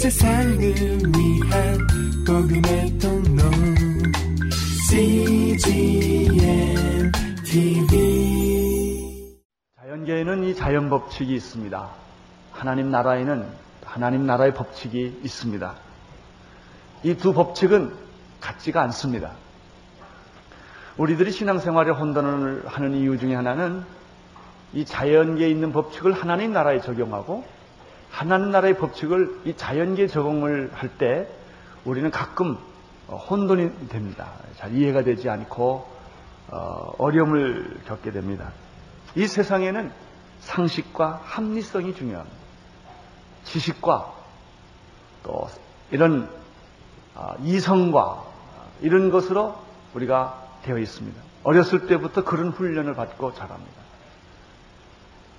세상을 위한 복음의 통로 CGM TV 자연계에는 이 자연 법칙이 있습니다. 하나님 나라에는 하나님 나라의 법칙이 있습니다. 이 두 법칙은 같지가 않습니다. 우리들이 신앙생활에 혼돈을 하는 이유 중에 하나는 이 자연계에 있는 법칙을 하나님 나라에 적용하고 하나님 나라의 법칙을 이 자연계에 적용을 할 때 우리는 가끔 혼돈이 됩니다. 잘 이해가 되지 않고 어, 어려움을 겪게 됩니다. 이 세상에는 상식과 합리성이 중요합니다. 지식과 또 이런 아, 이성과 이런 것으로 우리가 되어 있습니다. 어렸을 때부터 그런 훈련을 받고 자랍니다.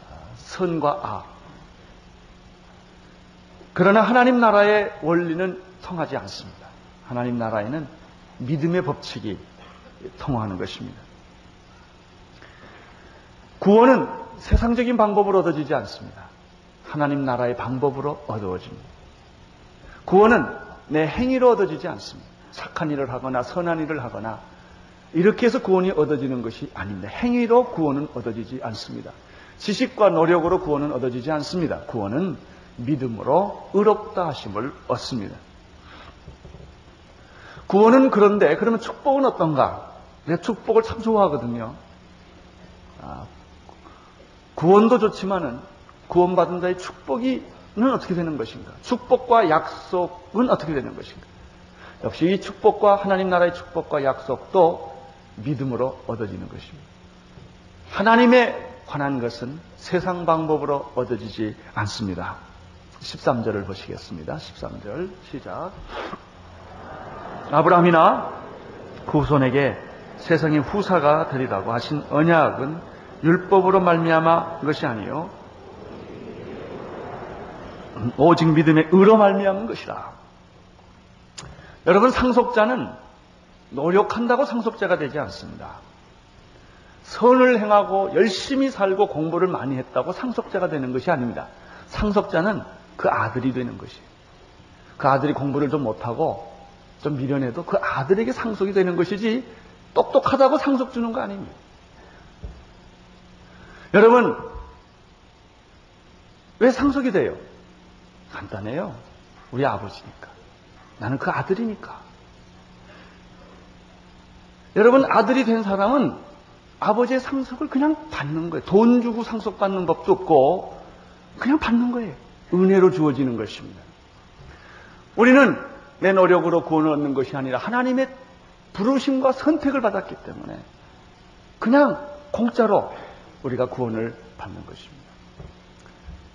아, 선과 악. 그러나 하나님 나라의 원리는 통하지 않습니다. 하나님 나라에는 믿음의 법칙이 통하는 것입니다. 구원은 세상적인 방법으로 얻어지지 않습니다. 하나님 나라의 방법으로 얻어집니다. 구원은 내 행위로 얻어지지 않습니다. 착한 일을 하거나 선한 일을 하거나 이렇게 해서 구원이 얻어지는 것이 아닙니다. 행위로 구원은 얻어지지 않습니다. 지식과 노력으로 구원은 얻어지지 않습니다. 구원은 믿음으로 의롭다 하심을 얻습니다. 구원은 그런데 그러면 축복은 어떤가? 내가 축복을 참 좋아하거든요. 아, 구원도 좋지만은 구원받은 자의 축복이는 어떻게 되는 것인가? 축복과 약속은 어떻게 되는 것인가? 역시 이 축복과 하나님 나라의 축복과 약속도 믿음으로 얻어지는 것입니다. 하나님의 관한 것은 세상 방법으로 얻어지지 않습니다. 13절을 보시겠습니다. 13절 시작. 아브라함이나 그 후손에게 세상의 후사가 되리라고 하신 언약은 율법으로 말미암아 것이 아니요 오직 믿음의 의로 말미암은 것이라. 여러분 상속자는 노력한다고 상속자가 되지 않습니다. 선을 행하고 열심히 살고 공부를 많이 했다고 상속자가 되는 것이 아닙니다. 상속자는 그 아들이 되는 것이에요. 그 아들이 공부를 좀 못하고 좀 미련해도 그 아들에게 상속이 되는 것이지 똑똑하다고 상속 주는 거 아닙니다. 여러분, 왜 상속이 돼요? 간단해요. 우리 아버지니까. 나는 그 아들이니까. 여러분, 아들이 된 사람은 아버지의 상속을 그냥 받는 거예요. 돈 주고 상속받는 법도 없고, 그냥 받는 거예요. 은혜로 주어지는 것입니다. 우리는 내 노력으로 구원을 얻는 것이 아니라 하나님의 부르심과 선택을 받았기 때문에 그냥 공짜로 우리가 구원을 받는 것입니다.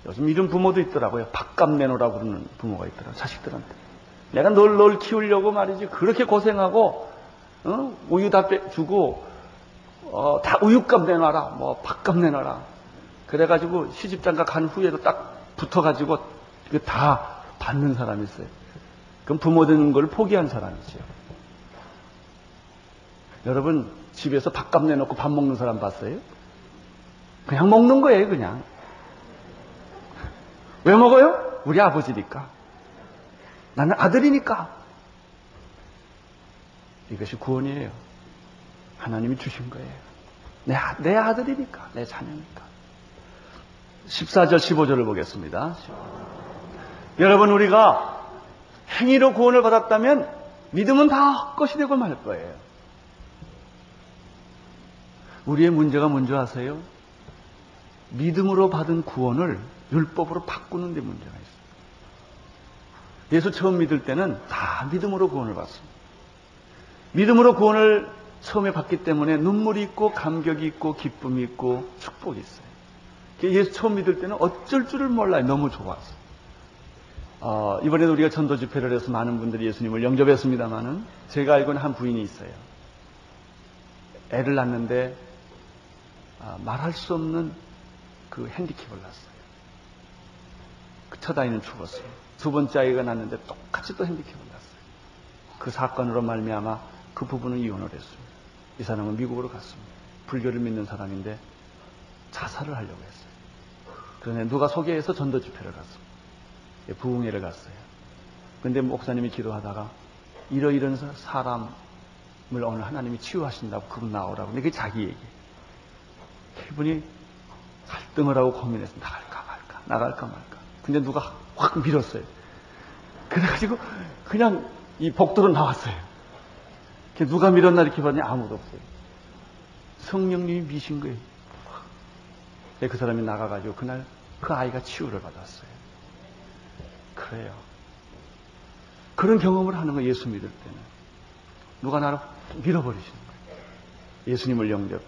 요즘 이런 부모도 있더라고요. 밥값 내놓으라고 그러는 부모가 있더라고요. 자식들한테. 내가 널, 널 키우려고 말이지. 그렇게 고생하고, 어? 우유 다 주고, 어, 다 우유값 내놔라. 뭐, 밥값 내놔라. 그래가지고 시집장가 간 후에도 딱 붙어가지고 다 받는 사람이 있어요. 그럼 부모 되는 걸 포기한 사람이죠. 여러분, 집에서 밥값 내놓고 밥 먹는 사람 봤어요? 그냥 먹는 거예요, 그냥. 왜 먹어요? 우리 아버지니까. 나는 아들이니까. 이것이 구원이에요. 하나님이 주신 거예요. 내, 아, 내 아들이니까, 내 자녀니까. 14절, 15절을 보겠습니다. 여러분, 우리가 행위로 구원을 받았다면 믿음은 다 헛것이 되고 말 거예요. 우리의 문제가 뭔지 아세요? 믿음으로 받은 구원을 율법으로 바꾸는 데 문제가 있어요. 예수 처음 믿을 때는 다 믿음으로 구원을 받습니다. 믿음으로 구원을 처음에 받기 때문에 눈물이 있고 감격이 있고 기쁨이 있고 축복이 있어요. 예수 처음 믿을 때는 어쩔 줄을 몰라요. 너무 좋아서. 어, 이번에도 우리가 전도 집회를 해서 많은 분들이 예수님을 영접했습니다만은 제가 알고는 한 부인이 있어요. 애를 낳는데 아, 말할 수 없는 그 핸디캡을 낳았어요. 그 첫 아이는 죽었어요. 두 번째 아이가 낳는데 똑같이 또 핸디캡을 낳았어요. 그 사건으로 말미암아 그 부부는 이혼을 했습니다. 이 사람은 미국으로 갔습니다. 불교를 믿는 사람인데 자살을 하려고 했어요. 그런데 누가 소개해서 전도 집회를 갔습니다. 부흥회를 갔어요. 근데 목사님이 기도하다가 이러이런 사람을 오늘 하나님이 치유하신다고 그분 나오라고. 근데 그게 자기 얘기. 그분이 갈등을 하고 고민해서 나갈까 말까, 나갈까 말까. 근데 누가 확 밀었어요. 그래가지고 그냥 이 복도로 나왔어요. 누가 밀었나 이렇게 봤더니 아무도 없어요. 성령님이 미신 거예요. 그 사람이 나가가지고 그날 그 아이가 치유를 받았어요. 그래요. 그런 경험을 하는 거 예수 믿을 때는. 누가 나를 밀어버리시는 거예요. 예수님을 영접해.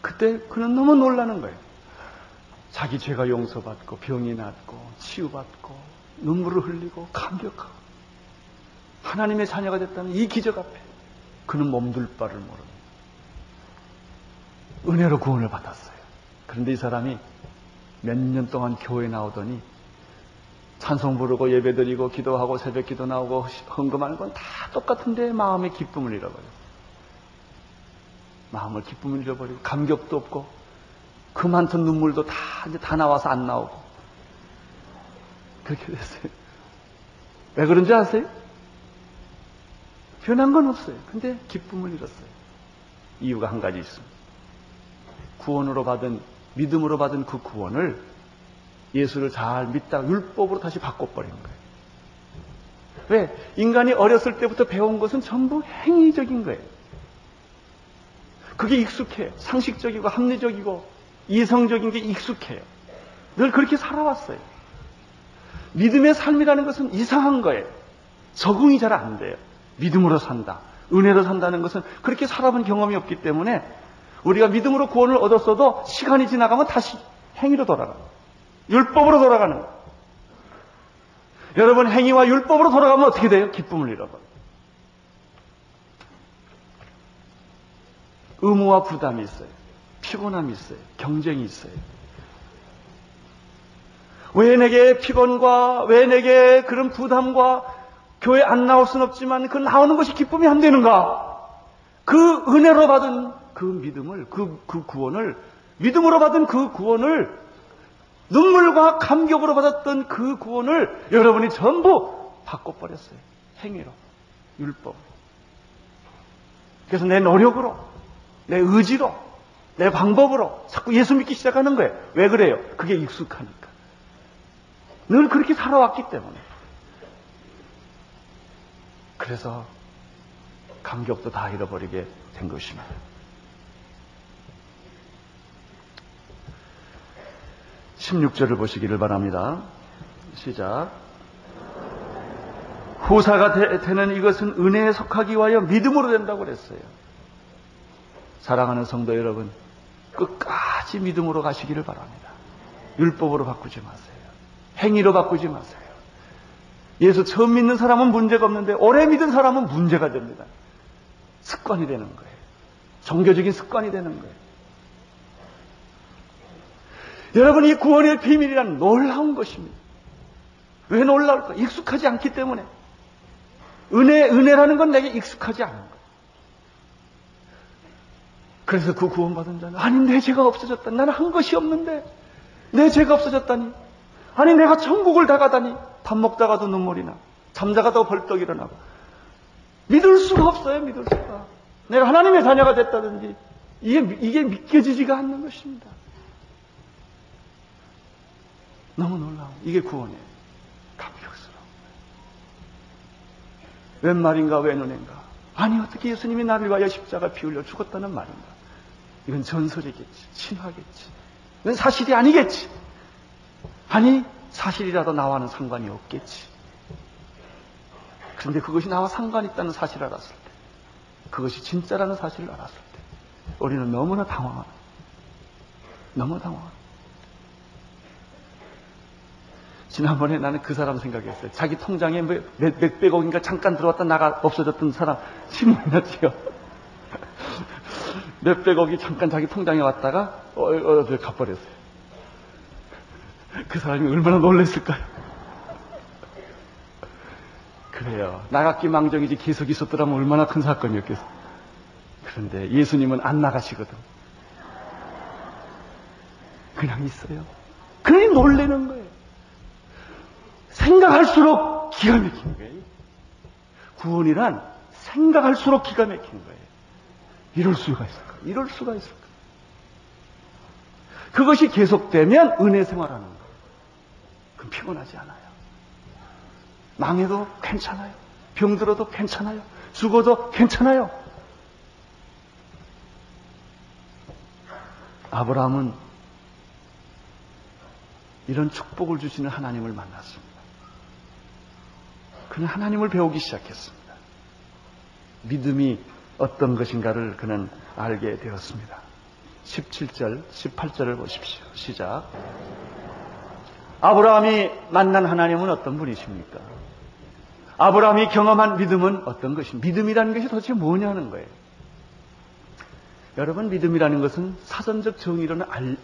그때 그는 너무 놀라는 거예요. 자기 죄가 용서받고 병이 낫고 치유받고 눈물을 흘리고 감격하고 하나님의 자녀가 됐다는 이 기적 앞에 그는 몸둘 바를 모릅니다. 은혜로 구원을 받았어요. 그런데 이 사람이 몇 년 동안 교회 나오더니 찬송 부르고 예배 드리고 기도하고 새벽 기도 나오고 헌금하는 건 다 똑같은데 마음의 기쁨을 잃어버려요. 마음을 기쁨을 잃어버리고 감격도 없고 그 많던 눈물도 다 이제 다 나와서 안 나오고 그렇게 됐어요. 왜 그런지 아세요? 변한 건 없어요. 근데 기쁨을 잃었어요. 이유가 한 가지 있습니다. 구원으로 받은 믿음으로 받은 그 구원을 예수를 잘 믿다가 율법으로 다시 바꿔버린 거예요. 왜? 인간이 어렸을 때부터 배운 것은 전부 행위적인 거예요. 그게 익숙해요. 상식적이고 합리적이고 이성적인 게 익숙해요. 늘 그렇게 살아왔어요. 믿음의 삶이라는 것은 이상한 거예요. 적응이 잘 안 돼요. 믿음으로 산다. 은혜로 산다는 것은 그렇게 살아본 경험이 없기 때문에 우리가 믿음으로 구원을 얻었어도 시간이 지나가면 다시 행위로 돌아가요. 율법으로 돌아가는. 여러분 행위와 율법으로 돌아가면 어떻게 돼요? 기쁨을 잃어버려요. 의무와 부담이 있어요. 피곤함이 있어요. 경쟁이 있어요. 왜 내게 피곤과 왜 내게 그런 부담과 교회 안 나올 순 없지만 그 나오는 것이 기쁨이 안 되는가? 그 은혜로 받은 그 믿음을 그, 그 구원을 믿음으로 받은 그 구원을 눈물과 감격으로 받았던 그 구원을 여러분이 전부 바꿔버렸어요. 행위로, 율법. 그래서 내 노력으로, 내 의지로, 내 방법으로 자꾸 예수 믿기 시작하는 거예요. 왜 그래요? 그게 익숙하니까. 늘 그렇게 살아왔기 때문에. 그래서 감격도 다 잃어버리게 된 것입니다. 16절을 보시기를 바랍니다. 시작. 후사가 되, 는 이것은 은혜에 속하기 위하여 믿음으로 된다고 그랬어요. 사랑하는 성도 여러분, 끝까지 믿음으로 가시기를 바랍니다. 율법으로 바꾸지 마세요. 행위로 바꾸지 마세요. 예수 처음 믿는 사람은 문제가 없는데 오래 믿은 사람은 문제가 됩니다. 습관이 되는 거예요. 종교적인 습관이 되는 거예요. 여러분 이 구원의 비밀이란 놀라운 것입니다. 왜 놀라울까? 익숙하지 않기 때문에. 은혜, 은혜라는 건 내게 익숙하지 않은 거예요. 그래서 그 구원받은 자는 아니 내 죄가 없어졌다. 나는 한 것이 없는데 내 죄가 없어졌다니. 아니 내가 천국을 다 가다니. 밥 먹다가도 눈물이 나. 잠자가도 벌떡 일어나고. 믿을 수가 없어요. 믿을 수가. 내가 하나님의 자녀가 됐다든지 이게 이게 믿겨지지가 않는 것입니다. 너무 놀라워. 이게 구원이에요. 감격스러워. 웬 말인가, 웬 은혜인가. 아니, 어떻게 예수님이 나를 위하여 십자가 피 흘려 죽었다는 말인가. 이건 전설이겠지. 신화겠지. 이건 사실이 아니겠지. 아니, 사실이라도 나와는 상관이 없겠지. 그런데 그것이 나와 상관 있다는 사실을 알았을 때, 그것이 진짜라는 사실을 알았을 때, 우리는 너무나 당황하는, 너무 당황하는. 지난번에 나는 그 사람 생각했어요. 자기 통장에 몇, 몇 백억인가 잠깐 들어왔다 나가 없어졌던 사람 신문이었지요. 몇 백억이 잠깐 자기 통장에 왔다가 어, 어, 어, 가버렸어요. 그 사람이 얼마나 놀랐을까요? 그래요. 나갔기 망정이지 계속 있었더라면 얼마나 큰 사건이었겠어. 그런데 예수님은 안 나가시거든. 그냥 있어요. 그러니 놀래는 거예요. 생각할수록 기가 막히는 거예요. 구원이란 생각할수록 기가 막히는 거예요. 이럴 수가 있을까? 이럴 수가 있을까? 그것이 계속되면 은혜 생활하는 거예요. 그럼 피곤하지 않아요. 망해도 괜찮아요. 병들어도 괜찮아요. 죽어도 괜찮아요. 아브라함은 이런 축복을 주시는 하나님을 만났습니다. 그는 하나님을 배우기 시작했습니다. 믿음이 어떤 것인가를 그는 알게 되었습니다. 17절, 18절을 보십시오. 시작. 아브라함이 만난 하나님은 어떤 분이십니까? 아브라함이 경험한 믿음은 어떤 것입니까? 믿음이라는 것이 도대체 뭐냐는 거예요. 여러분, 믿음이라는 것은 사전적 정의로는 알,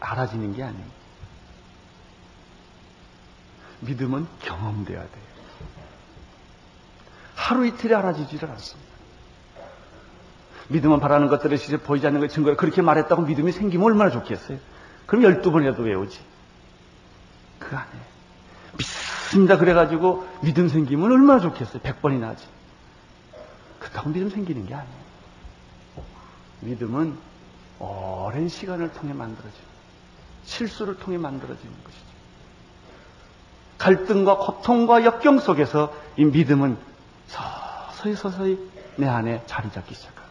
알아지는 게 아니에요. 믿음은 경험돼야 돼요. 하루 이틀에 알아지지를 않습니다. 믿음은 바라는 것들을 실제 보이지 않는 것 증거를 그렇게 말했다고 믿음이 생기면 얼마나 좋겠어요? 그럼 열두 번이라도 외우지. 그 안에. 믿습니다. 그래가지고 믿음 생기면 얼마나 좋겠어요? 백 번이나 하지. 그렇다고 믿음 생기는 게 아니에요. 믿음은 오랜 시간을 통해 만들어지는, 실수를 통해 만들어지는 것이죠. 갈등과 고통과 역경 속에서 이 믿음은 서서히 서서히 내 안에 자리 잡기 시작합니다.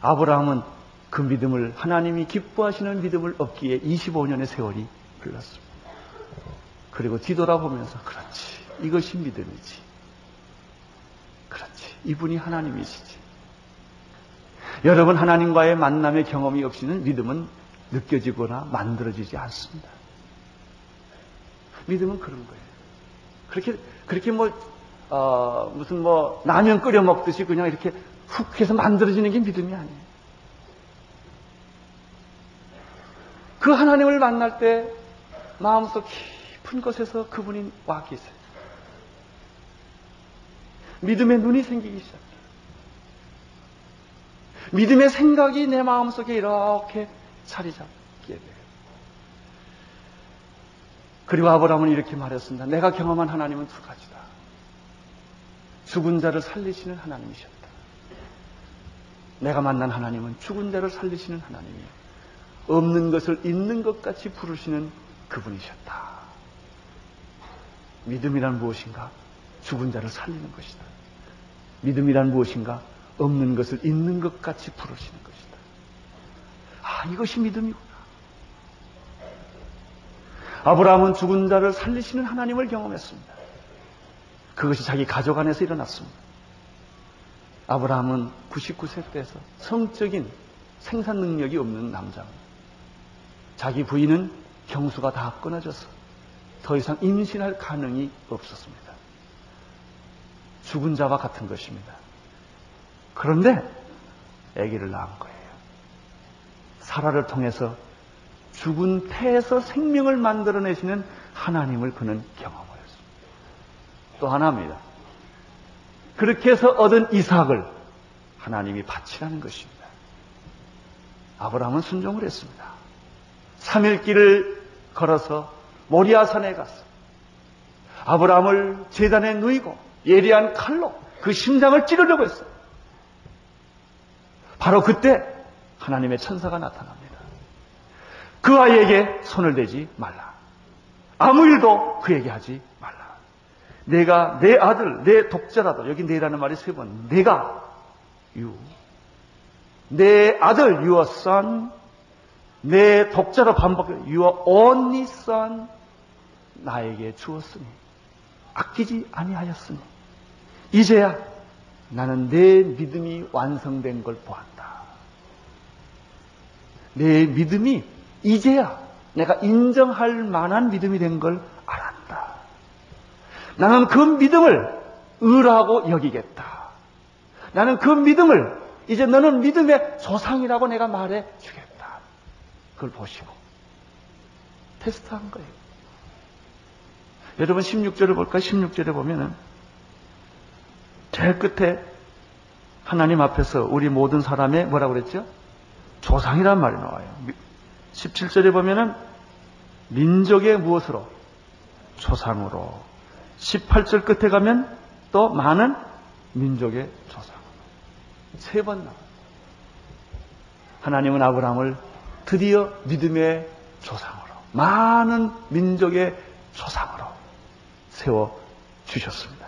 아브라함은 그 믿음을 하나님이 기뻐하시는 믿음을 얻기에 25년의 세월이 흘렀습니다. 그리고 뒤돌아보면서 그렇지 이것이 믿음이지. 그렇지 이분이 하나님이시지. 여러분 하나님과의 만남의 경험이 없이는 믿음은 느껴지거나 만들어지지 않습니다. 믿음은 그런 거예요. 그렇게 그렇게 뭐 어, 무슨 뭐 라면 끓여 먹듯이 그냥 이렇게 훅 해서 만들어지는 게 믿음이 아니에요. 그 하나님을 만날 때 마음속 깊은 곳에서 그분이 와 계세요. 믿음의 눈이 생기기 시작해요. 믿음의 생각이 내 마음속에 이렇게 자리 잡게 돼요. 그리고 아브라함은 이렇게 말했습니다. 내가 경험한 하나님은 두 가지다. 죽은 자를 살리시는 하나님이셨다. 내가 만난 하나님은 죽은 자를 살리시는 하나님이에요. 없는 것을 있는 것 같이 부르시는 그분이셨다. 믿음이란 무엇인가? 죽은 자를 살리는 것이다. 믿음이란 무엇인가? 없는 것을 있는 것 같이 부르시는 것이다. 아, 이것이 믿음이구나. 아브라함은 죽은 자를 살리시는 하나님을 경험했습니다. 그것이 자기 가족 안에서 일어났습니다. 아브라함은 99세 때에서 성적인 생산 능력이 없는 남자입니다. 자기 부인은 경수가 다 끊어져서 더 이상 임신할 가능이 없었습니다. 죽은 자와 같은 것입니다. 그런데 아기를 낳은 거예요. 사라를 통해서 죽은 태에서 생명을 만들어내시는 하나님을 그는 경험하였습니다. 또 하나입니다. 그렇게 해서 얻은 이삭을 하나님이 바치라는 것입니다. 아브라함은 순종을 했습니다. 3일 길을 걸어서 모리아산에 갔어. 아브라함을 재단에 누이고 예리한 칼로 그 심장을 찌르려고 했어요. 바로 그때 하나님의 천사가 나타납니다. 그 아이에게 손을 대지 말라. 아무 일도 그에게 하지 말라. 내가 내 아들, 내 독자라도 여기 내라는 말이 세 번. 내가 유. 내 아들 your 내 독자로 반복해 your only son 나에게 주었으니 아끼지 아니하였으니 이제야 나는 내 믿음이 완성된 걸 보았다. 내 믿음이 이제야 내가 인정할 만한 믿음이 된 걸. 나는 그 믿음을 의라고 여기겠다. 나는 그 믿음을 이제 너는 믿음의 조상이라고 내가 말해 주겠다. 그걸 보시고 테스트한 거예요. 여러분 16절을 볼까? 16절에 보면은 제일 끝에 하나님 앞에서 우리 모든 사람의 뭐라고 그랬죠? 조상이란 말이 나와요. 17절에 보면은 민족의 무엇으로? 조상으로. 18절 끝에 가면 또 많은 민족의 조상. 세 번 나와. 하나님은 아브라함을 드디어 믿음의 조상으로, 많은 민족의 조상으로 세워 주셨습니다.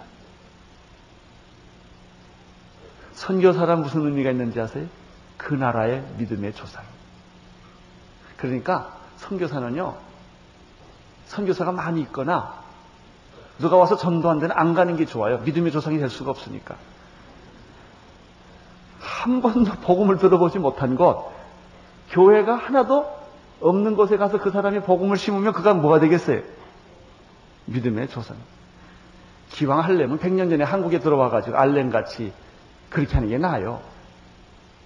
선교사란 무슨 의미가 있는지 아세요? 그 나라의 믿음의 조상. 그러니까 선교사는요, 선교사가 많이 있거나 누가 와서 전도 안 되는 안 가는 게 좋아요. 믿음의 조상이 될 수가 없으니까. 한 번도 복음을 들어보지 못한 곳, 교회가 하나도 없는 곳에 가서 그 사람이 복음을 심으면 그가 뭐가 되겠어요? 믿음의 조상. 기왕 하려면 100년 전에 한국에 들어와가지고 알렌같이 그렇게 하는 게 나아요.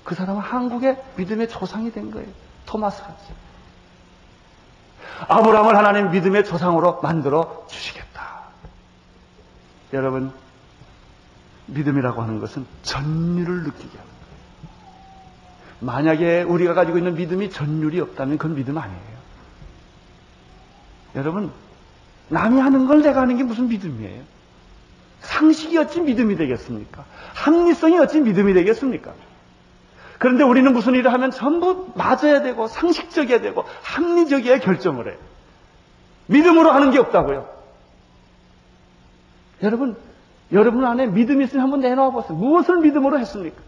그 사람은 한국의 믿음의 조상이 된 거예요. 토마스 같이. 아브라함을 하나님 믿음의 조상으로 만들어 주시겠다. 여러분, 믿음이라고 하는 것은 전율을 느끼게 합니다. 만약에 우리가 가지고 있는 믿음이 전율이 없다면 그건 믿음 아니에요. 여러분, 남이 하는 걸 내가 하는 게 무슨 믿음이에요? 상식이 어찌 믿음이 되겠습니까? 합리성이 어찌 믿음이 되겠습니까? 그런데 우리는 무슨 일을 하면 전부 맞아야 되고 상식적이어야 되고 합리적이어야 결정을 해요. 믿음으로 하는 게 없다고요. 여러분, 여러분 안에 믿음이 있으면 한번 내놓아 보세요. 무엇을 믿음으로 했습니까?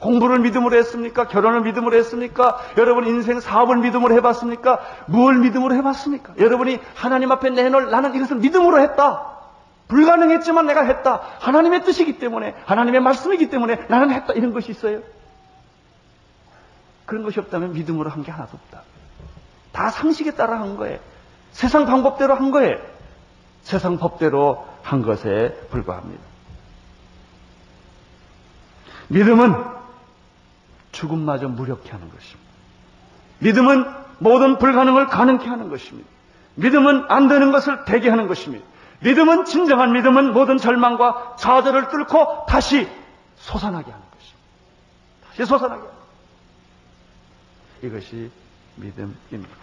공부를 믿음으로 했습니까? 결혼을 믿음으로 했습니까? 여러분 인생 사업을 믿음으로 해봤습니까? 무엇을 믿음으로 해봤습니까? 여러분이 하나님 앞에 내놓을 나는 이것을 믿음으로 했다. 불가능했지만 내가 했다. 하나님의 뜻이기 때문에, 하나님의 말씀이기 때문에 나는 했다. 이런 것이 있어요. 그런 것이 없다면 믿음으로 한 게 하나도 없다. 다 상식에 따라 한 거예요. 세상 방법대로 한 거예요. 세상 법대로 한 것에 불과합니다. 믿음은 죽음마저 무력케 하는 것입니다. 믿음은 모든 불가능을 가능케 하는 것입니다. 믿음은 안 되는 것을 되게 하는 것입니다. 믿음은 진정한 믿음은 모든 절망과 좌절을 뚫고 다시 솟아나게 하는 것입니다. 다시 솟아나게 하는 것입니다. 이것이 믿음입니다.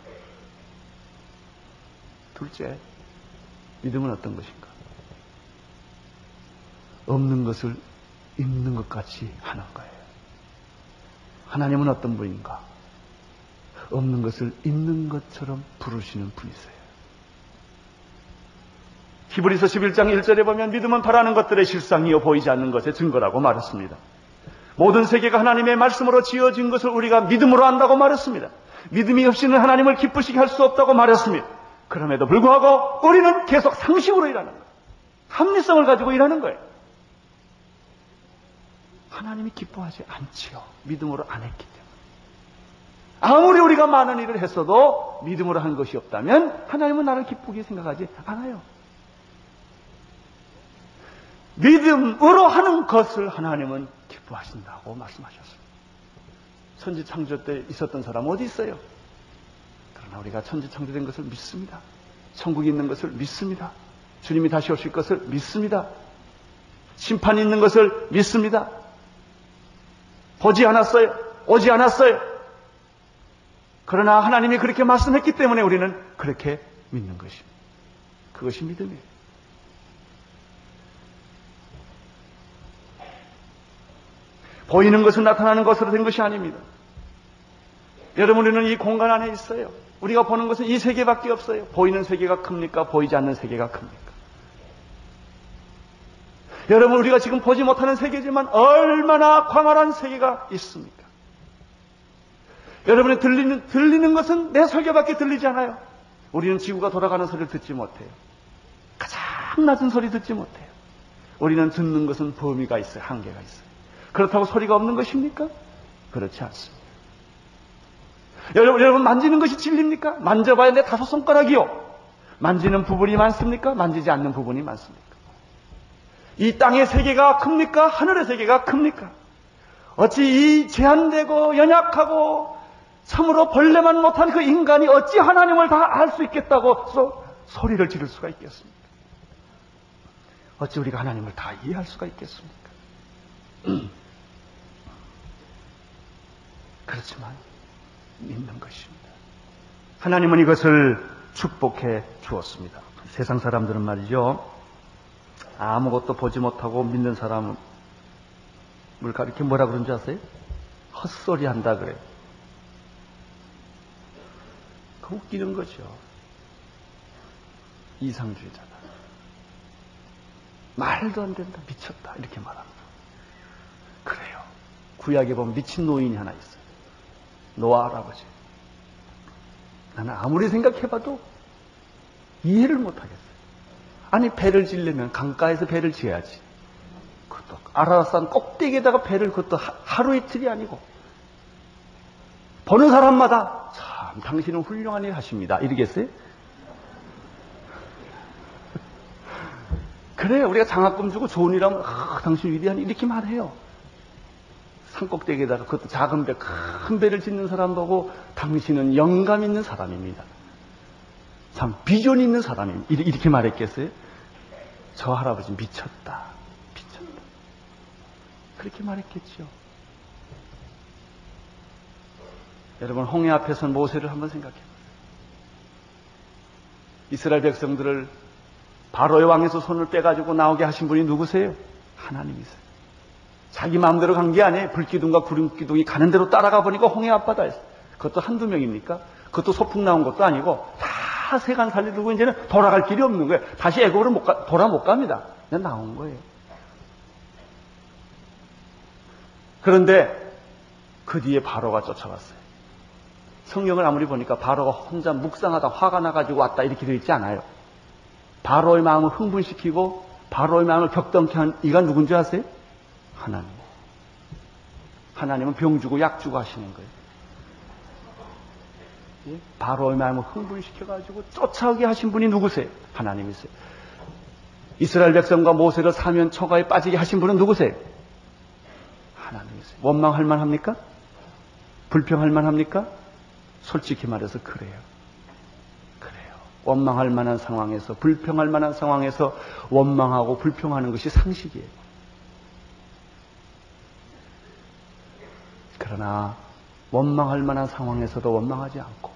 둘째, 믿음은 어떤 것인가? 없는 것을 있는 것 같이 하는 거예요. 하나님은 어떤 분인가? 없는 것을 있는 것처럼 부르시는 분이세요. 히브리서 11장 1절에 보면 믿음은 바라는 것들의 실상이요 보이지 않는 것의 증거라고 말했습니다. 모든 세계가 하나님의 말씀으로 지어진 것을 우리가 믿음으로 안다고 말했습니다. 믿음이 없이는 하나님을 기쁘시게 할 수 없다고 말했습니다. 그럼에도 불구하고 우리는 계속 상식으로 일하는 거예요. 합리성을 가지고 일하는 거예요. 하나님이 기뻐하지 않지요. 믿음으로 안 했기 때문에. 아무리 우리가 많은 일을 했어도 믿음으로 한 것이 없다면 하나님은 나를 기쁘게 생각하지 않아요. 믿음으로 하는 것을 하나님은 기뻐하신다고 말씀하셨습니다. 천지 창조 때 있었던 사람 어디 있어요? 그러나 우리가 천지 창조된 것을 믿습니다. 천국이 있는 것을 믿습니다. 주님이 다시 오실 것을 믿습니다. 심판이 있는 것을 믿습니다. 보지 않았어요. 오지 않았어요. 그러나 하나님이 그렇게 말씀했기 때문에 우리는 그렇게 믿는 것입니다. 그것이 믿음이에요. 보이는 것은 나타나는 것으로 된 것이 아닙니다. 여러분, 우리는 이 공간 안에 있어요. 우리가 보는 것은 이 세계밖에 없어요. 보이는 세계가 큽니까? 보이지 않는 세계가 큽니까? 여러분, 우리가 지금 보지 못하는 세계지만 얼마나 광활한 세계가 있습니까? 여러분이 들리는, 들리는 것은 내 설교밖에 들리지 않아요. 우리는 지구가 돌아가는 소리를 듣지 못해요. 가장 낮은 소리 듣지 못해요. 우리는 듣는 것은 범위가 있어요. 한계가 있어요. 그렇다고 소리가 없는 것입니까? 그렇지 않습니다. 여러분, 여러분 만지는 것이 진리입니까? 만져봐야 내 다섯 손가락이요. 만지는 부분이 많습니까? 만지지 않는 부분이 많습니까? 이 땅의 세계가 큽니까? 하늘의 세계가 큽니까? 어찌 이 제한되고 연약하고 참으로 벌레만 못한 그 인간이 어찌 하나님을 다 알 수 있겠다고 소, 소리를 지를 수가 있겠습니까? 어찌 우리가 하나님을 다 이해할 수가 있겠습니까? 그렇지만 믿는 것입니다. 하나님은 이것을 축복해 주었습니다. 세상 사람들은 말이죠. 아무것도 보지 못하고 믿는 사람을 가리켜 뭐라 그런 줄 아세요? 헛소리 한다 그래. 그 웃기는 거죠. 이상주의자다. 말도 안 된다. 미쳤다. 이렇게 말합니다. 그래요. 구약에 보면 미친 노인이 하나 있어요. 노아 할아버지. 나는 아무리 생각해봐도 이해를 못하겠어요. 아니 배를 지려면 강가에서 배를 지어야지. 그것도 아라산 꼭대기에다가 배를 그것도 하루 이틀이 아니고 보는 사람마다 참 당신은 훌륭한 일 하십니다. 이러겠어요? 그래 우리가 장학금 주고 좋은 일 하면 아, 당신 위대한 일 이렇게 말해요. 산꼭대기에다가 그것도 작은 배, 큰 배를 짓는 사람 보고 당신은 영감 있는 사람입니다. 참 비전 있는 사람입니다. 이렇게 말했겠어요? 저 할아버지 미쳤다. 미쳤다. 그렇게 말했겠죠. 여러분 홍해 앞에선 모세를 한번 생각해 보세요. 이스라엘 백성들을 바로의 왕에서 손을 빼가지고 나오게 하신 분이 누구세요? 하나님이세요. 자기 마음대로 간 게 아니에요. 불기둥과 구름기둥이 가는 대로 따라가 보니까 홍해 앞바다에서. 그것도 한두 명입니까? 그것도 소풍 나온 것도 아니고 다 세간 살리들고 이제는 돌아갈 길이 없는 거예요. 다시 애국으로 못 가, 돌아 못 갑니다. 그냥 나온 거예요. 그런데 그 뒤에 바로가 쫓아왔어요. 성경을 아무리 보니까 바로가 혼자 묵상하다 화가 나가지고 왔다 이렇게 되어 있지 않아요. 바로의 마음을 흥분시키고 바로의 마음을 격동케 한 이가 누군지 아세요? 하나님. 하나님은 병 주고 약 주고 하시는 거예요. 예? 바로의 마음을 흥분시켜가지고 쫓아오게 하신 분이 누구세요? 하나님이세요. 이스라엘 백성과 모세를 사면 초가에 빠지게 하신 분은 누구세요? 하나님이세요. 원망할 만합니까? 불평할 만합니까? 솔직히 말해서 그래요. 그래요. 원망할 만한 상황에서, 불평할 만한 상황에서 원망하고 불평하는 것이 상식이에요. 그러나 원망할 만한 상황에서도 원망하지 않고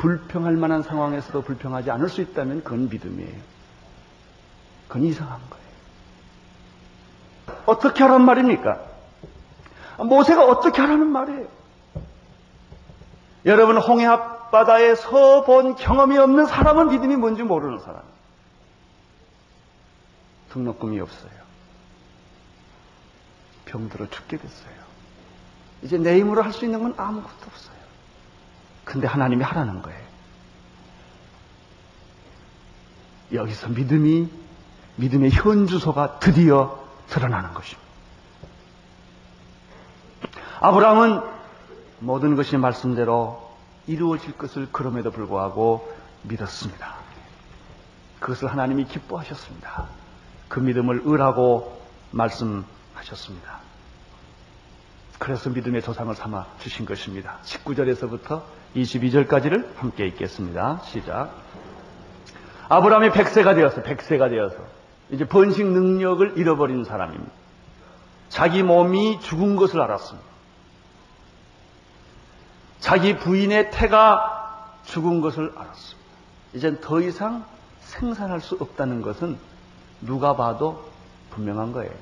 불평할 만한 상황에서도 불평하지 않을 수 있다면 그건 믿음이에요. 그건 이상한 거예요. 어떻게 하란 말입니까? 모세가 어떻게 하라는 말이에요? 여러분 홍해 앞바다에 서 본 경험이 없는 사람은 믿음이 뭔지 모르는 사람. 등록금이 없어요. 병들어 죽게 됐어요. 이제 내 힘으로 할 수 있는 건 아무것도 없어요. 근데 하나님이 하라는 거예요. 여기서 믿음이, 믿음의 현주소가 드디어 드러나는 것입니다. 아브라함은 모든 것이 말씀대로 이루어질 것을 그럼에도 불구하고 믿었습니다. 그것을 하나님이 기뻐하셨습니다. 그 믿음을 의라고 말씀하셨습니다. 그래서 믿음의 조상을 삼아 주신 것입니다. 19절에서부터 22절까지를 함께 읽겠습니다. 시작. 아브라함이 100세가 되어서 100세가 되어서 이제 번식 능력을 잃어버린 사람입니다. 자기 몸이 죽은 것을 알았습니다. 자기 부인의 태가 죽은 것을 알았습니다. 이젠 더 이상 생산할 수 없다는 것은 누가 봐도 분명한 거예요.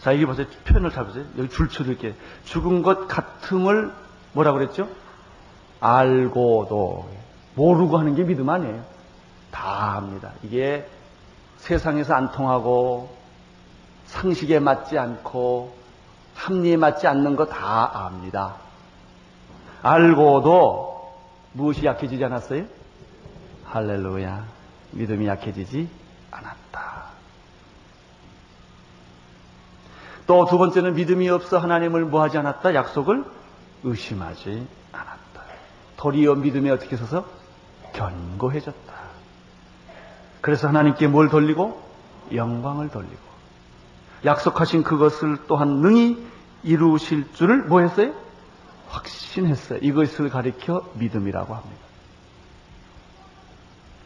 자, 여기 보세요. 표현을 잘 보세요. 여기 줄쳐들게. 죽은 것 같음을 뭐라 그랬죠? 알고도. 모르고 하는 게 믿음 아니에요. 다 합니다. 이게 세상에서 안 통하고 상식에 맞지 않고 합리에 맞지 않는 거 다 압니다. 알고도 무엇이 약해지지 않았어요? 할렐루야. 믿음이 약해지지 않았다. 또 두 번째는 믿음이 없어 하나님을 뭐하지 않았다? 약속을 의심하지 않았다. 도리어 믿음에 어떻게 서서 견고해졌다. 그래서 하나님께 뭘 돌리고? 영광을 돌리고. 약속하신 그것을 또한 능히 이루실 줄을 뭐 했어요? 확신했어요. 이것을 가리켜 믿음이라고 합니다.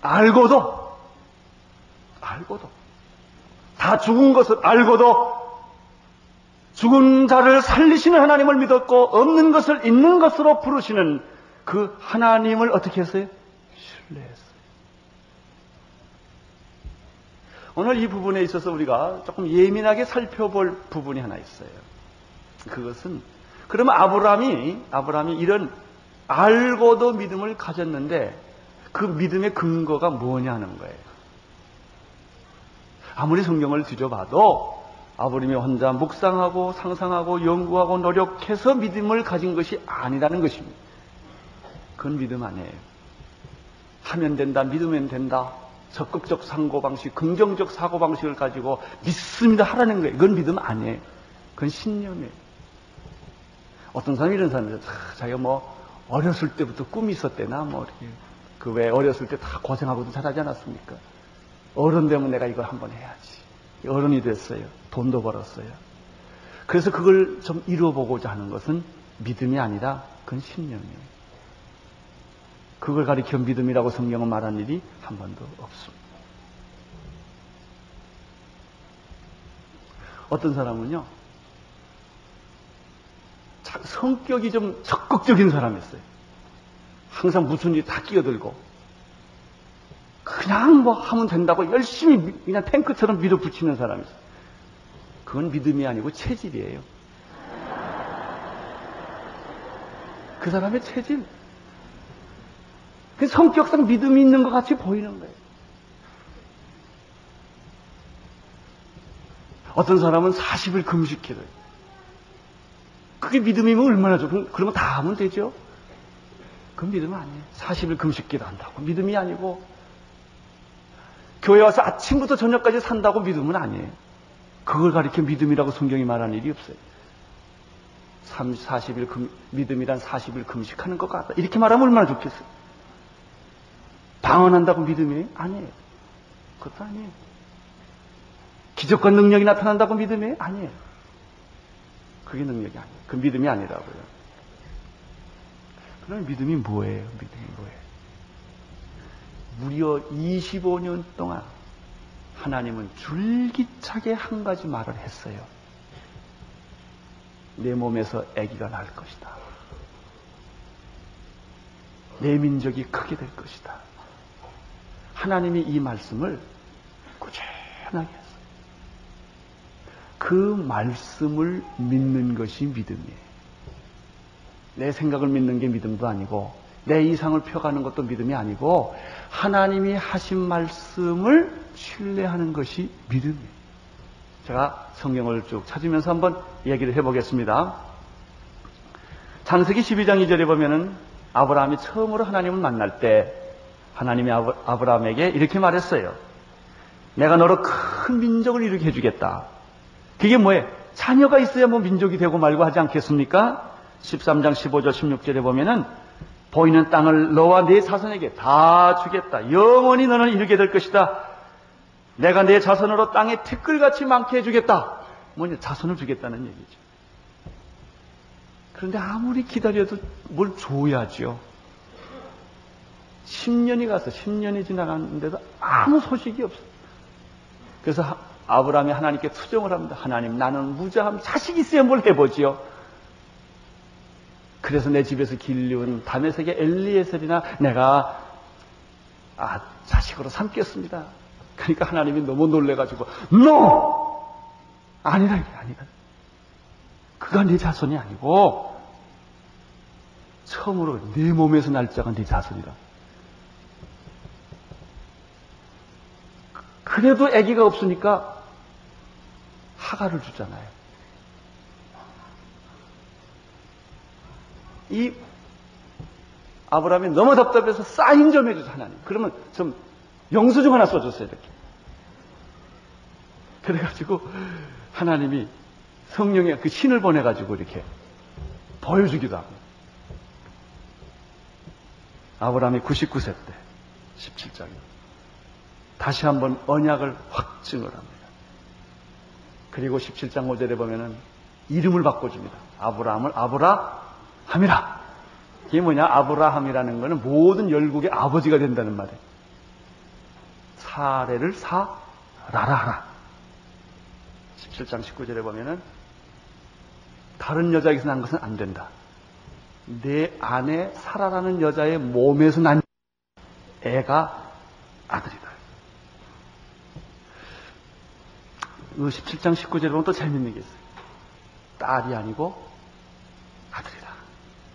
알고도, 알고도, 다 죽은 것을 알고도 죽은 자를 살리시는 하나님을 믿었고 없는 것을 있는 것으로 부르시는 그 하나님을 어떻게 했어요? 신뢰했어요. 오늘 이 부분에 있어서 우리가 조금 예민하게 살펴볼 부분이 하나 있어요. 그것은 그러면 아브라함이 아브라함이 이런 알고도 믿음을 가졌는데 그 믿음의 근거가 뭐냐는 거예요. 아무리 성경을 뒤져봐도 아브라함이 혼자 묵상하고 상상하고 연구하고 노력해서 믿음을 가진 것이 아니라는 것입니다. 그건 믿음 아니에요. 하면 된다, 믿으면 된다. 적극적 상고방식, 긍정적 사고방식을 가지고 믿습니다 하라는 거예요. 그건 믿음 아니에요. 그건 신념이에요. 어떤 사람이 이런 사람이 자기가 뭐 어렸을 때부터 꿈이 있었대나 뭐 이렇게 그 왜 어렸을 때 다 고생하고도 잘하지 않았습니까? 어른 되면 내가 이걸 한번 해야지. 어른이 됐어요. 돈도 벌었어요. 그래서 그걸 좀 이루어보고자 하는 것은 믿음이 아니라 그건 신념이에요. 그걸 가리켜 믿음이라고 성경은 말한 일이 한 번도 없습니다. 어떤 사람은요, 성격이 좀 적극적인 사람이었어요. 항상 무슨 일 다 끼어들고, 그냥 뭐 하면 된다고 열심히 그냥 탱크처럼 밀어붙이는 사람이 있어요. 그건 믿음이 아니고 체질이에요. 그 사람의 체질. 그 성격상 믿음이 있는 것 같이 보이는 거예요. 어떤 사람은 40일 금식해요. 그게 믿음이면 얼마나 좋고, 그러면 다 하면 되죠? 그건 믿음 아니에요. 40일 금식기도 한다고. 믿음이 아니고, 교회 와서 아침부터 저녁까지 산다고 믿음은 아니에요. 그걸 가리켜 믿음이라고 성경이 말하는 일이 없어요. 3, 40일 금, 믿음이란 40일 금식하는 것 같다. 이렇게 말하면 얼마나 좋겠어요. 방언한다고 믿음이 아니에요. 그것도 아니에요. 기적과 능력이 나타난다고 믿음이 아니에요. 그게 능력이 아니에요. 그 믿음이 아니라고요. 그럼 믿음이 뭐예요? 믿음이 뭐예요? 무려 25년 동안 하나님은 줄기차게 한 가지 말을 했어요. 내 몸에서 아기가 날 것이다. 내 민족이 크게 될 것이다. 하나님이 이 말씀을 꾸준하게 했어요. 그 말씀을 믿는 것이 믿음이에요. 내 생각을 믿는 게 믿음도 아니고 내 이상을 펴가는 것도 믿음이 아니고 하나님이 하신 말씀을 신뢰하는 것이 믿음이에요. 제가 성경을 쭉 찾으면서 한번 얘기를 해보겠습니다. 창세기 12장 2절에 보면은 아브라함이 처음으로 하나님을 만날 때 하나님이 아브라함에게 이렇게 말했어요. 내가 너로 큰 민족을 이루게 해주겠다. 그게 뭐예요? 자녀가 있어야 뭐 민족이 되고 말고 하지 않겠습니까? 13장 15절 16절에 보면은 보이는 땅을 너와 네 자손에게 다 주겠다. 영원히 너는 이루게 될 것이다. 내가 내 자손으로 땅에 티끌같이 많게 해주겠다. 뭐냐, 자손을 주겠다는 얘기죠. 그런데 아무리 기다려도 뭘 줘야죠. 10년이 가서 10년이 지나갔는데도 아무 소식이 없어요. 그래서 아브라함이 하나님께 투정을 합니다. 하나님, 나는 무자함 자식 있어야 뭘 해보지요. 그래서 내 집에서 길리운 다메섹의 엘리에셀이나 내가 아, 자식으로 삼겠습니다. 그러니까 하나님이 너무 놀래가지고 NO! 아니라 이게 아니라 그가 네 자손이 아니고 처음으로 네 몸에서 날짜가 네 자손이다. 그래도 아기가 없으니까 하가를 주잖아요. 이 아브라함이 너무 답답해서 사인 좀 해주세요, 하나님. 그러면 좀 영수 증 하나 써줬어요, 이렇게. 그래가지고 하나님이 성령의 그 신을 보내가지고 이렇게 보여주기도 하고. 아브라함이 99세 때, 17장에 다시 한번 언약을 확증을 합니다. 그리고 17장 5절에 보면은 이름을 바꿔줍니다. 아브라함을 아브라 함이라. 이게 뭐냐? 아브라함이라는 것은 모든 열국의 아버지가 된다는 말이에요. 사례를 사라라 하라. 17장 19절에 보면은 다른 여자에게서 난 것은 안 된다. 내 안에 사라라는 여자의 몸에서 난 애가 아들이다. 그 17장 19절에 보면 또 재밌는 게 있어요. 딸이 아니고.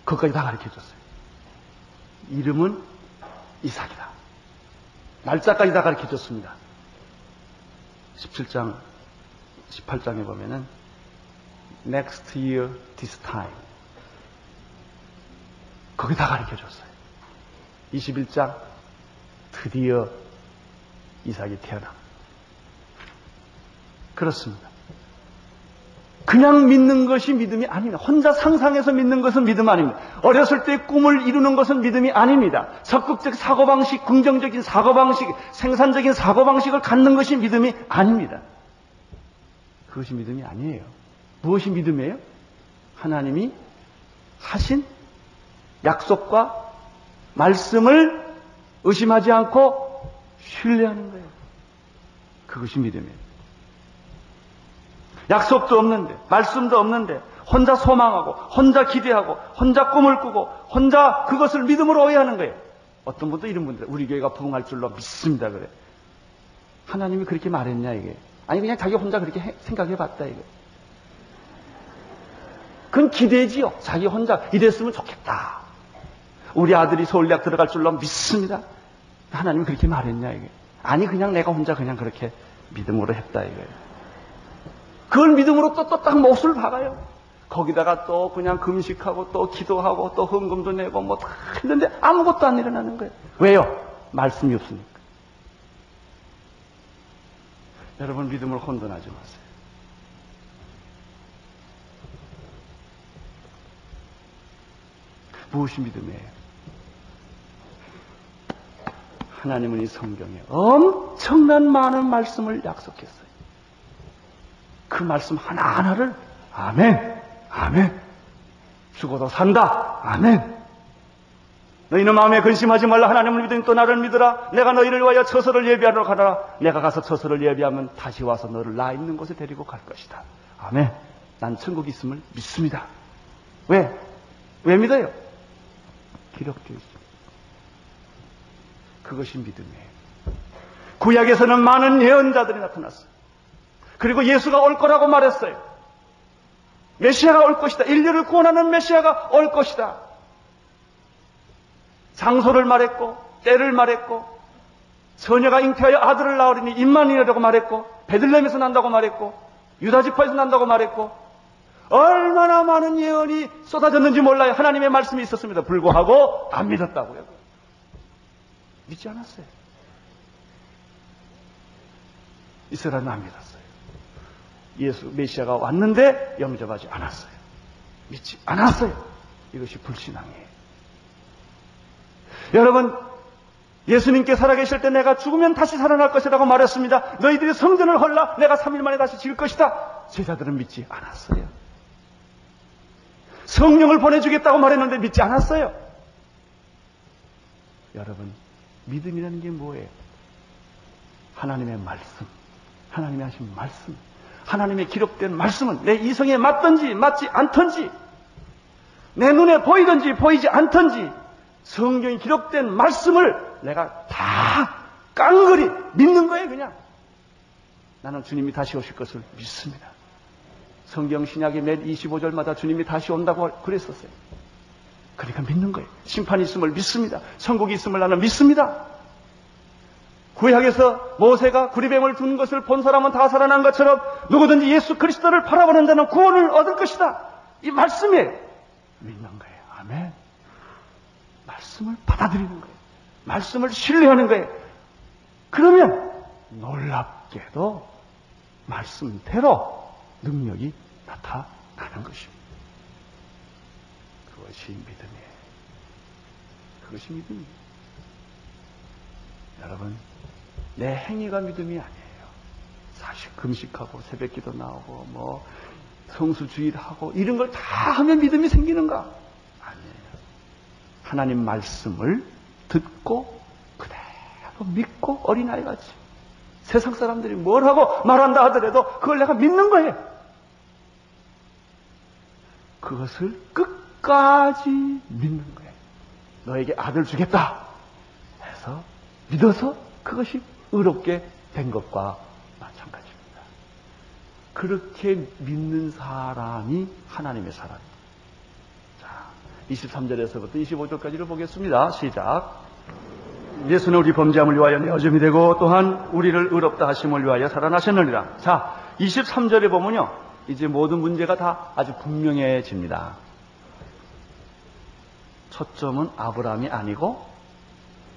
그것까지 다 가르쳐 줬어요. 이름은 이삭이다. 날짜까지 다 가르쳐 줬습니다. 17장, 18장에 보면은 next year this time. 거기 다 가르쳐 줬어요. 21장 드디어 이삭이 태어나. 그렇습니다. 그냥 믿는 것이 믿음이 아닙니다. 혼자 상상해서 믿는 것은 믿음 아닙니다. 어렸을 때 꿈을 이루는 것은 믿음이 아닙니다. 적극적 사고방식, 긍정적인 사고방식, 생산적인 사고방식을 갖는 것이 믿음이 아닙니다. 그것이 믿음이 아니에요. 무엇이 믿음이에요? 하나님이 하신 약속과 말씀을 의심하지 않고 신뢰하는 거예요. 그것이 믿음이에요. 약속도 없는데, 말씀도 없는데, 혼자 소망하고, 혼자 기대하고, 혼자 꿈을 꾸고, 혼자 그것을 믿음으로 오해하는 거예요. 어떤 분도 이런 분들, 우리 교회가 부흥할 줄로 믿습니다, 그래. 하나님이 그렇게 말했냐, 이게. 아니, 그냥 자기 혼자 그렇게 생각해 봤다, 이거. 그건 기대지요. 자기 혼자 이랬으면 좋겠다. 우리 아들이 서울대학 들어갈 줄로 믿습니다. 하나님이 그렇게 말했냐, 이게. 아니, 그냥 내가 혼자 그냥 그렇게 믿음으로 했다, 이거예요. 그걸 믿음으로 또 또 딱 몫을 박아요. 거기다가 또 그냥 금식하고 또 기도하고 또 헌금도 내고 뭐 다 했는데 아무것도 안 일어나는 거예요. 왜요? 말씀이 없으니까. 여러분 믿음을 혼돈하지 마세요. 무엇이 믿음이에요? 하나님은 이 성경에 엄청난 많은 말씀을 약속했어요. 그 말씀 하나하나를 아멘, 아멘. 죽어도 산다. 아멘. 너희는 마음에 근심하지 말라. 하나님을 믿으니 또 나를 믿으라. 내가 너희를 위하여 처소를 예비하러 가라. 내가 가서 처소를 예비하면 다시 와서 너를 나 있는 곳에 데리고 갈 것이다. 아멘. 난 천국 있음을 믿습니다. 왜? 왜 믿어요? 기록되어 있습니다. 그것이 믿음이에요. 구약에서는 많은 예언자들이 나타났어요. 그리고 예수가 올 거라고 말했어요. 메시아가 올 것이다. 인류를 구원하는 메시아가 올 것이다. 장소를 말했고, 때를 말했고, 처녀가 잉태하여 아들을 낳으리니 임만이라고 말했고, 베들렘에서 난다고 말했고, 유다 지파에서 난다고 말했고, 얼마나 많은 예언이 쏟아졌는지 몰라요. 하나님의 말씀이 있었습니다. 불구하고 안 믿었다고요. 믿지 않았어요. 이스라엘은 안 믿었어요. 예수 메시아가 왔는데 영접하지 않았어요. 믿지 않았어요. 이것이 불신앙이에요. 여러분, 예수님께 살아계실 때 내가 죽으면 다시 살아날 것이라고 말했습니다. 너희들이 성전을 헐라 내가 3일 만에 다시 지을 것이다. 제자들은 믿지 않았어요. 성령을 보내주겠다고 말했는데 믿지 않았어요. 여러분, 믿음이라는 게 뭐예요? 하나님의 말씀, 하나님이 하신 말씀, 하나님의 기록된 말씀은 내 이성에 맞든지 맞지 않든지 내 눈에 보이든지 보이지 않든지 성경이 기록된 말씀을 내가 다 깡그리 믿는 거예요 그냥. 나는 주님이 다시 오실 것을 믿습니다. 성경 신약의 매 25절마다 주님이 다시 온다고 그랬었어요. 그러니까 믿는 거예요. 심판이 있음을 믿습니다. 천국이 있음을 나는 믿습니다 구약에서 모세가 구리뱀을 둔 것을 본 사람은 다 살아난 것처럼 누구든지 예수 그리스도를 바라보는 자는 구원을 얻을 것이다. 이 말씀에 믿는 거예요. 아멘. 말씀을 받아들이는 거예요. 말씀을 신뢰하는 거예요. 그러면 놀랍게도 말씀대로 능력이 나타나는 것입니다. 그것이 믿음이에요. 그것이 믿음이에요. 여러분, 내 행위가 믿음이 아니에요. 사실 금식하고 새벽기도 나오고 뭐 성수주의하고 이런 걸 다 하면 믿음이 생기는가? 아니에요. 하나님 말씀을 듣고 그대로 믿고 어린아이 같이 세상 사람들이 뭘 하고 말한다 하더라도 그걸 내가 믿는 거예요. 그것을 끝까지 믿는 거예요. 너에게 아들 주겠다 해서 믿어서 그것이 의롭게 된 것과 마찬가지입니다. 그렇게 믿는 사람이 하나님의 사람입니다. 자, 23절에서부터 25절까지를 보겠습니다. 시작. 예수는 우리 범죄함을 위하여 내어줌이 되고 또한 우리를 의롭다 하심을 위하여 살아나셨느니라. 자, 23절에 보면요. 이제 모든 문제가 다 아주 분명해집니다. 초점은 아브라함이 아니고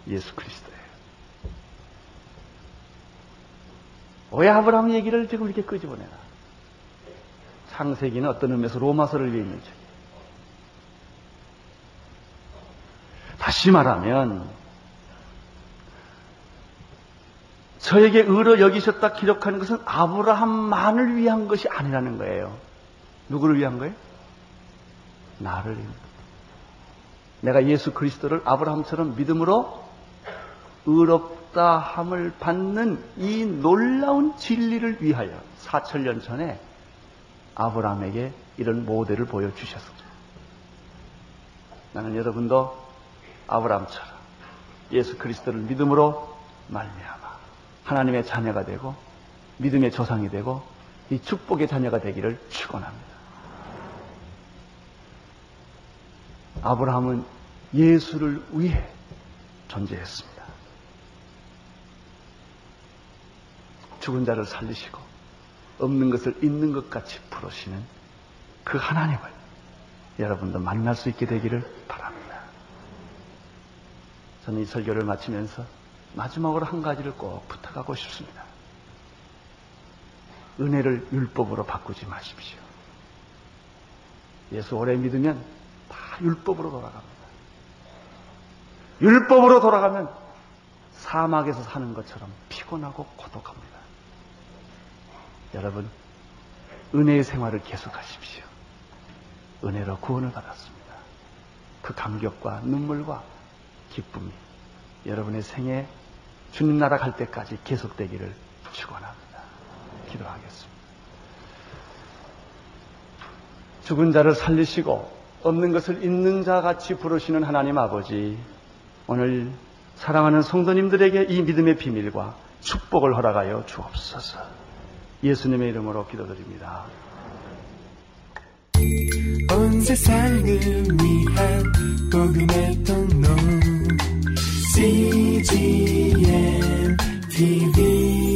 예수 그리스도예요. 왜 아브라함 얘기를 지금 이렇게 끄집어내나? 창세기는 어떤 의미에서 로마서를 위해 있는 책. 다시 말하면 저에게 의로 여기셨다 기록하는 것은 아브라함만을 위한 것이 아니라는 거예요. 누구를 위한 거예요? 나를 위한 거예요. 내가 예수 그리스도를 아브라함처럼 믿음으로 의롭 다 함을 받는 이 놀라운 진리를 위하여 4천년 전에 아브라함에게 이런 모델을 보여주셨습니다. 나는 여러분도 아브라함처럼 예수 그리스도를 믿음으로 말미암아 하나님의 자녀가 되고 믿음의 조상이 되고 이 축복의 자녀가 되기를 축원합니다. 아브라함은 예수를 위해 존재했습니다. 죽은 자를 살리시고 없는 것을 있는 것 같이 풀으시는 그 하나님을 여러분도 만날 수 있게 되기를 바랍니다. 저는 이 설교를 마치면서 마지막으로 한 가지를 꼭 부탁하고 싶습니다. 은혜를 율법으로 바꾸지 마십시오. 예수 오래 믿으면 다 율법으로 돌아갑니다. 율법으로 돌아가면 사막에서 사는 것처럼 피곤하고 고독합니다. 여러분, 은혜의 생활을 계속하십시오. 은혜로 구원을 받았습니다. 그 감격과 눈물과 기쁨이 여러분의 생에 주님 나라 갈 때까지 계속되기를 축원합니다. 기도하겠습니다. 죽은 자를 살리시고 없는 것을 있는 자 같이 부르시는 하나님 아버지 오늘 사랑하는 성도님들에게 이 믿음의 비밀과 축복을 허락하여 주옵소서. 예수님의 이름으로 기도드립니다. 온 세상을 위한 복음의 통로 CGM TV